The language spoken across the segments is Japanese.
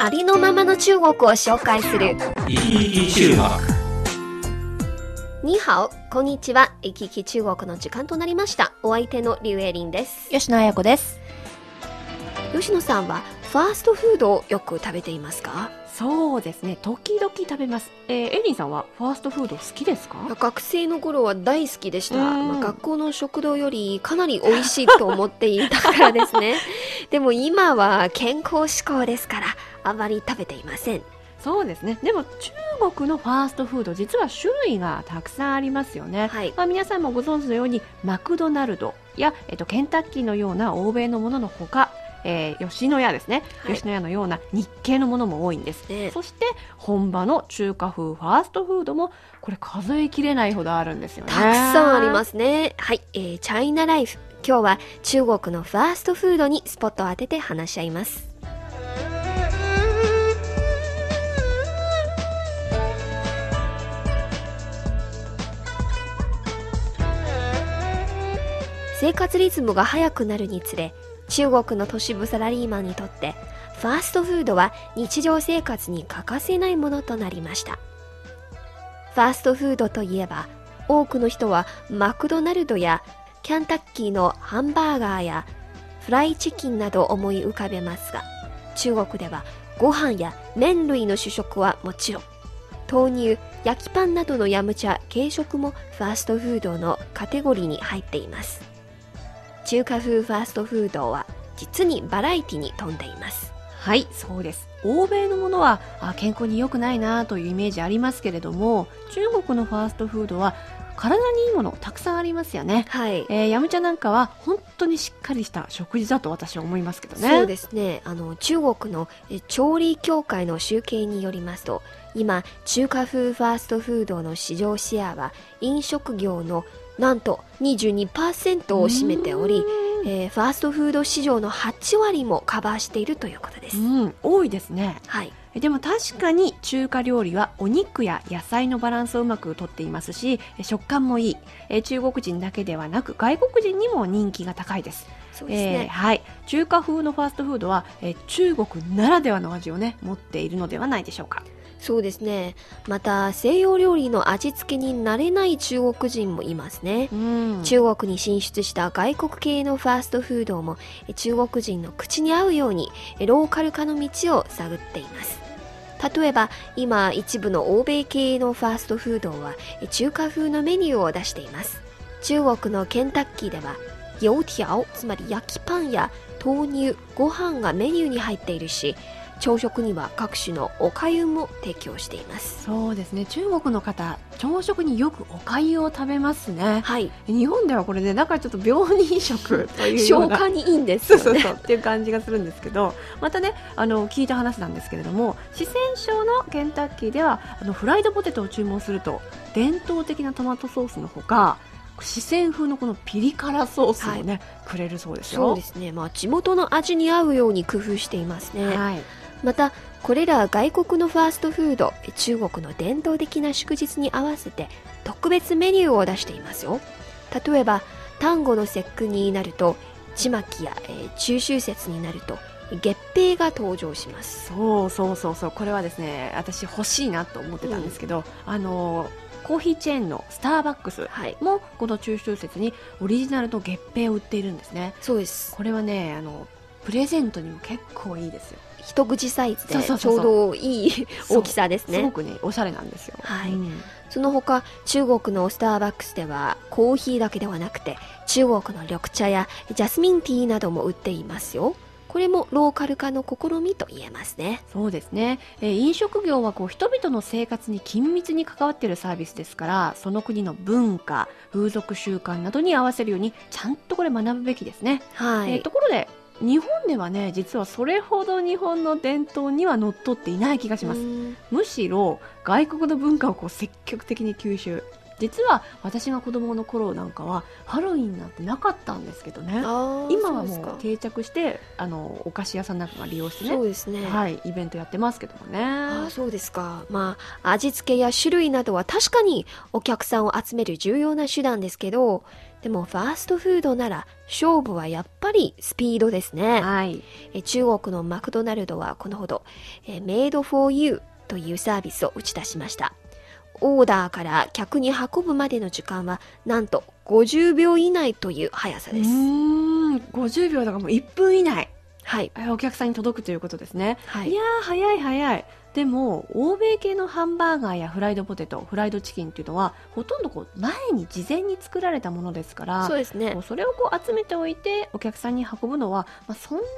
ありのままの中国を紹介する。生き生き中国にハオ、こんにちは。行き来中国の時間となりました。お相手のリュウエリンです。吉野彩子です。吉野さんはファーストフードをよく食べていますか？そうですね。時々食べます。えー、エリンさんはファーストフード好きですか？学生の頃は大好きでした。うんまあ学校の食堂よりかなり美味しいと思っていたからですね。でも今は健康志向ですから、あまり食べていません。そうですね。でも中国のファーストフード、実は種類がたくさんありますよね。はい。まあ、皆さんもご存知のようにマクドナルドや、えっと、ケンタッキーのような欧米のもののほか、えー吉野家ですね、はい吉野家のような日系のものも多いんです、ねそして本場の中華風ファーストフードもこれ数えきれないほどあるんですよねたくさんありますね。はい、えー、チャイナライフ。今日は中国のファーストフードにスポットを当てて話し合います。生活リズムが速くなるにつれ、中国の都市部サラリーマンにとって、ファーストフードは日常生活に欠かせないものとなりました。ファーストフードといえば、多くの人はマクドナルドやキャンタッキーのハンバーガーやフライチキンなど思い浮かべますが、中国ではご飯や麺類の主食はもちろん、豆乳、焼きパンなどのヤムチャ、軽食もファーストフードのカテゴリーに入っています。中華風ファーストフードは実にバラエティに富んでいます。はいそうです欧米のものはあ健康に良くないなというイメージありますけれども中国のファーストフードは体にいいものたくさんありますよね、はい。えー、ヤムチャなんかは本当にしっかりした食事だと私は思いますけどねそうですねあの中国のえ調理協会の集計によりますと今中華風ファーストフードの市場シェアは飲食業のなんと22%を占めており、えーファーストフード市場の8割もカバーしているということです、うん多いですね。はい。えでも確かに中華料理はお肉や野菜のバランスをうまくとっていますしえ食感もいい。え中国人だけではなく外国人にも人気が高いです。そうですね、えーはい、中華風のファーストフードは、えー中国ならではの味をね持っているのではないでしょうかそうですね。また西洋料理の味付けに慣れない中国人もいますね、うん。中国に進出した外国系のファーストフードもえ中国人の口に合うようにえローカル化の道を探っています。例えば今一部の欧米系のファーストフードはえ中華風のメニューを出しています。中国のケンタッキーでは油条つまり焼きパンや豆乳ご飯がメニューに入っているし朝食には各種のおかゆも提供しています。そうですね。中国の方朝食によくお粥を食べますね。はい。日本ではこれねだからちょっと病人食というよう消な化にいいんですね。そうそうっていう感じがするんですけどまたねあの聞いた話なんですけれども四川省のケンタッキーではあのフライドポテトを注文すると伝統的なトマトソースのほか四川風のこのピリ辛ソースをね、くれるそうですよ。そうですね。まあ地元の味に合うように工夫していますね、はいまたこれら外国のファーストフード中国の伝統的な祝日に合わせて特別メニューを出していますよ。例えば端午の節句になるとちまきや、えー中秋節になると月餅が登場します。そうそうそうそう。これはですね私欲しいなと思ってたんですけど、あのコーヒーチェーンのスターバックスはい。もこの中秋節にオリジナルの月餅を売っているんですね。そうです。これはねあのプレゼントにも結構いいですよ。一口サイズでちょうどいい大きさですすごねくねおしゃれなんですよ。はい。うん。その他中国のスターバックスではコーヒーだけではなくて中国の緑茶やジャスミンティーなども売っていますよ。これもローカル化の試みと言えますね。そうですね、えー飲食業はこう人々の生活に緊密に関わっているサービスですからその国の文化風俗習慣などに合わせるようにちゃんとこれ学ぶべきですね、はい、えーところで日本ではね実はそれほど日本の伝統にはのっとっていない気がします。うん。むしろ外国の文化をこう積極的に吸収実は私が子供の頃なんかはハロウィンなんてなかったんですけどね今はもう定着してあのお菓子屋さんなんかが利用してそうねですね。はいイベントやってますけどもねああそうですか。まあ、味付けや種類などは確かにお客さんを集める重要な手段ですけど、でもファーストフードなら勝負はやっぱりスピードですね。はいえ中国のマクドナルドはこのほど、えメイドフォーユーというサービスを打ち出しました。オーダーから客に運ぶまでの時間はなんと50秒以内という速さうです。ーん50秒だからもう1分以内はい。えお客さんに届くということですねはいい。やー早い早いでも欧米系のハンバーガーやフライドポテトフライドチキンっていうのはほとんどこう前に事前に作られたものですからそうですね。それをこう集めておいてお客さんに運ぶのは、まあ、そんなに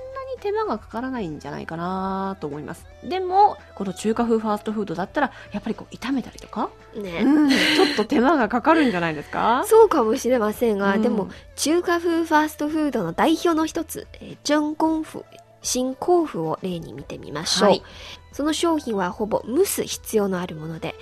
手間がかからないんじゃないかなと思いますでもこの中華風ファーストフードだったらやっぱりこう炒めたりとか、ね。うん、ちょっと手間がかかるんじゃないですか？そうかもしれませんが、うんでも中華風ファーストフードの代表の一つ、えー、真功夫、新功夫を例に見てみましょう。はいその商品はほぼ蒸す必要のあるもので、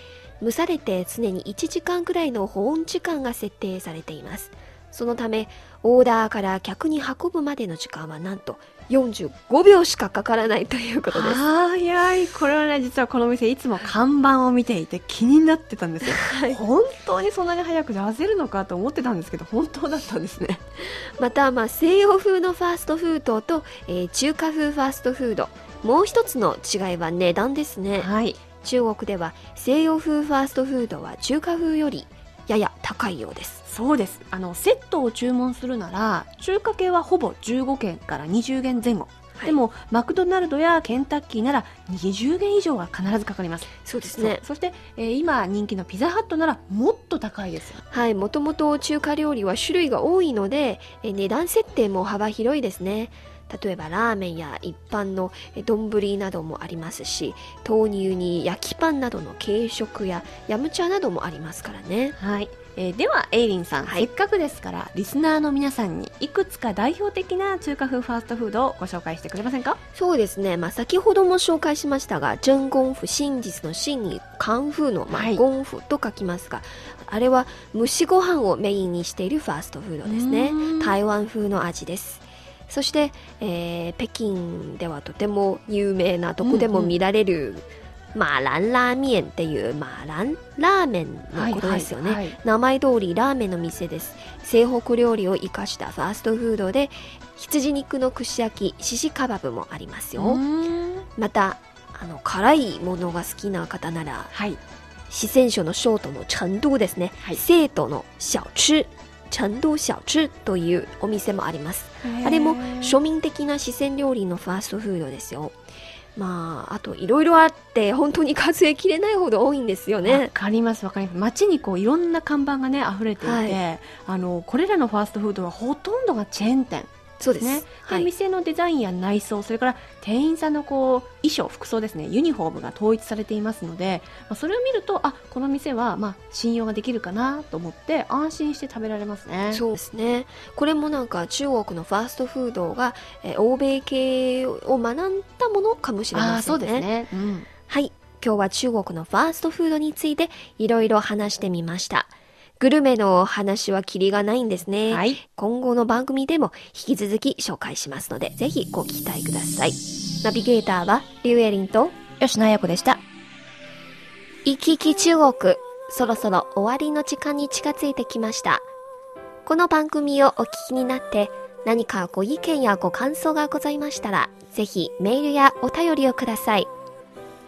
蒸されて常に1時間くらいの保温時間が設定されています。そのため、オーダーから客に運ぶまでの時間はなんと45秒しかかからないということです。早い。これはね実はこの店いつも看板を見ていて気になってたんですよ、はい。本当にそんなに早く出せるのかと思ってたんですけど本当だったんですね。また、まあ、西洋風のファーストフードと、えー中華風ファーストフードもう一つの違いは値段ですね。はい。中国では西洋風ファーストフードは中華風よりやや高いようです。そうです。あのセットを注文するなら中華系はほぼ15元から20元前後、はい。でもマクドナルドやケンタッキーなら20元以上は必ずかかります。そうですね。そして、えー今人気のピザハットならもっと高いですよ。はい。もともと中華料理は種類が多いのでえー値段設定も幅広いですね例えばラーメンや一般のえー丼などもありますし豆乳に焼きパンなどの軽食やヤムチャなどもありますからね。はい、えーではエイリンさん、はい。せっかくですからリスナーの皆さんにいくつか代表的な中華風ファーストフードをご紹介してくれませんか？そうですね、まあ、先ほども紹介しましたが真功夫真実の真に漢風の、まあはい。功夫と書きますがあれは蒸しご飯をメインにしているファーストフードですね。うん。台湾風の味ですそして、えー北京ではとても有名などこでも見られる、マーランラーメンっていうマーランラーメンのことですよね、はい。はいはい名前通りラーメンの店です。西北料理を生かしたファーストフードで羊肉の串焼きシシカバブもありますよ、うん。またあの辛いものが好きな方ならはい。四川省の省都の成都ですね、はい。成都の小吃成都小吃というお店もあります。あれも庶民的な四川料理のファーストフードですよ。まああといろいろあって本当に数えきれないほど多いんですよわねかりますわかります。街にこういろんな看板がね溢れていて、はい。あのこれらのファーストフードはほとんどがチェーン店そうです。ね、ではい、店のデザインや内装それから店員さんのこう衣装服装ですね。ユニフォームが統一されていますので、まあ、それを見るとあこの店はまあ信用ができるかなと思って安心して食べられますね。そうですね。これもなんか中国のファーストフードが、えー欧米系を学んだものかもしれませんね。そうですね、うん、はい。今日は中国のファーストフードについていろいろ話してみました。グルメの話はキリがないんですね。はい今後の番組でも引き続き紹介しますので、ぜひご期待ください。ナビゲーターはリュウエリンと吉野彩子でした行き来中国。そろそろ終わりの時間に近づいてきました。この番組をお聞きになって何かご意見やご感想がございましたら、ぜひメールやお便りをください。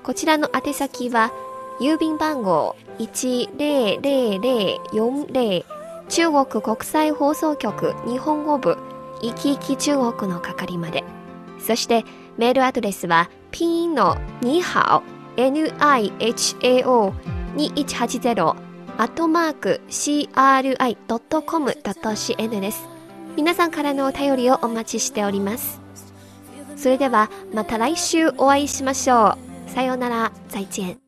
こちらの宛先は、郵便番号10040中国国際放送局日本語部いきいき中国の係まで。そしてメールアドレスはピンのに好 nihao 2180アットマーク cri.com.cn です。皆さんからのお便りをお待ちしております。それではまた来週お会いしましょう。さようなら、再见。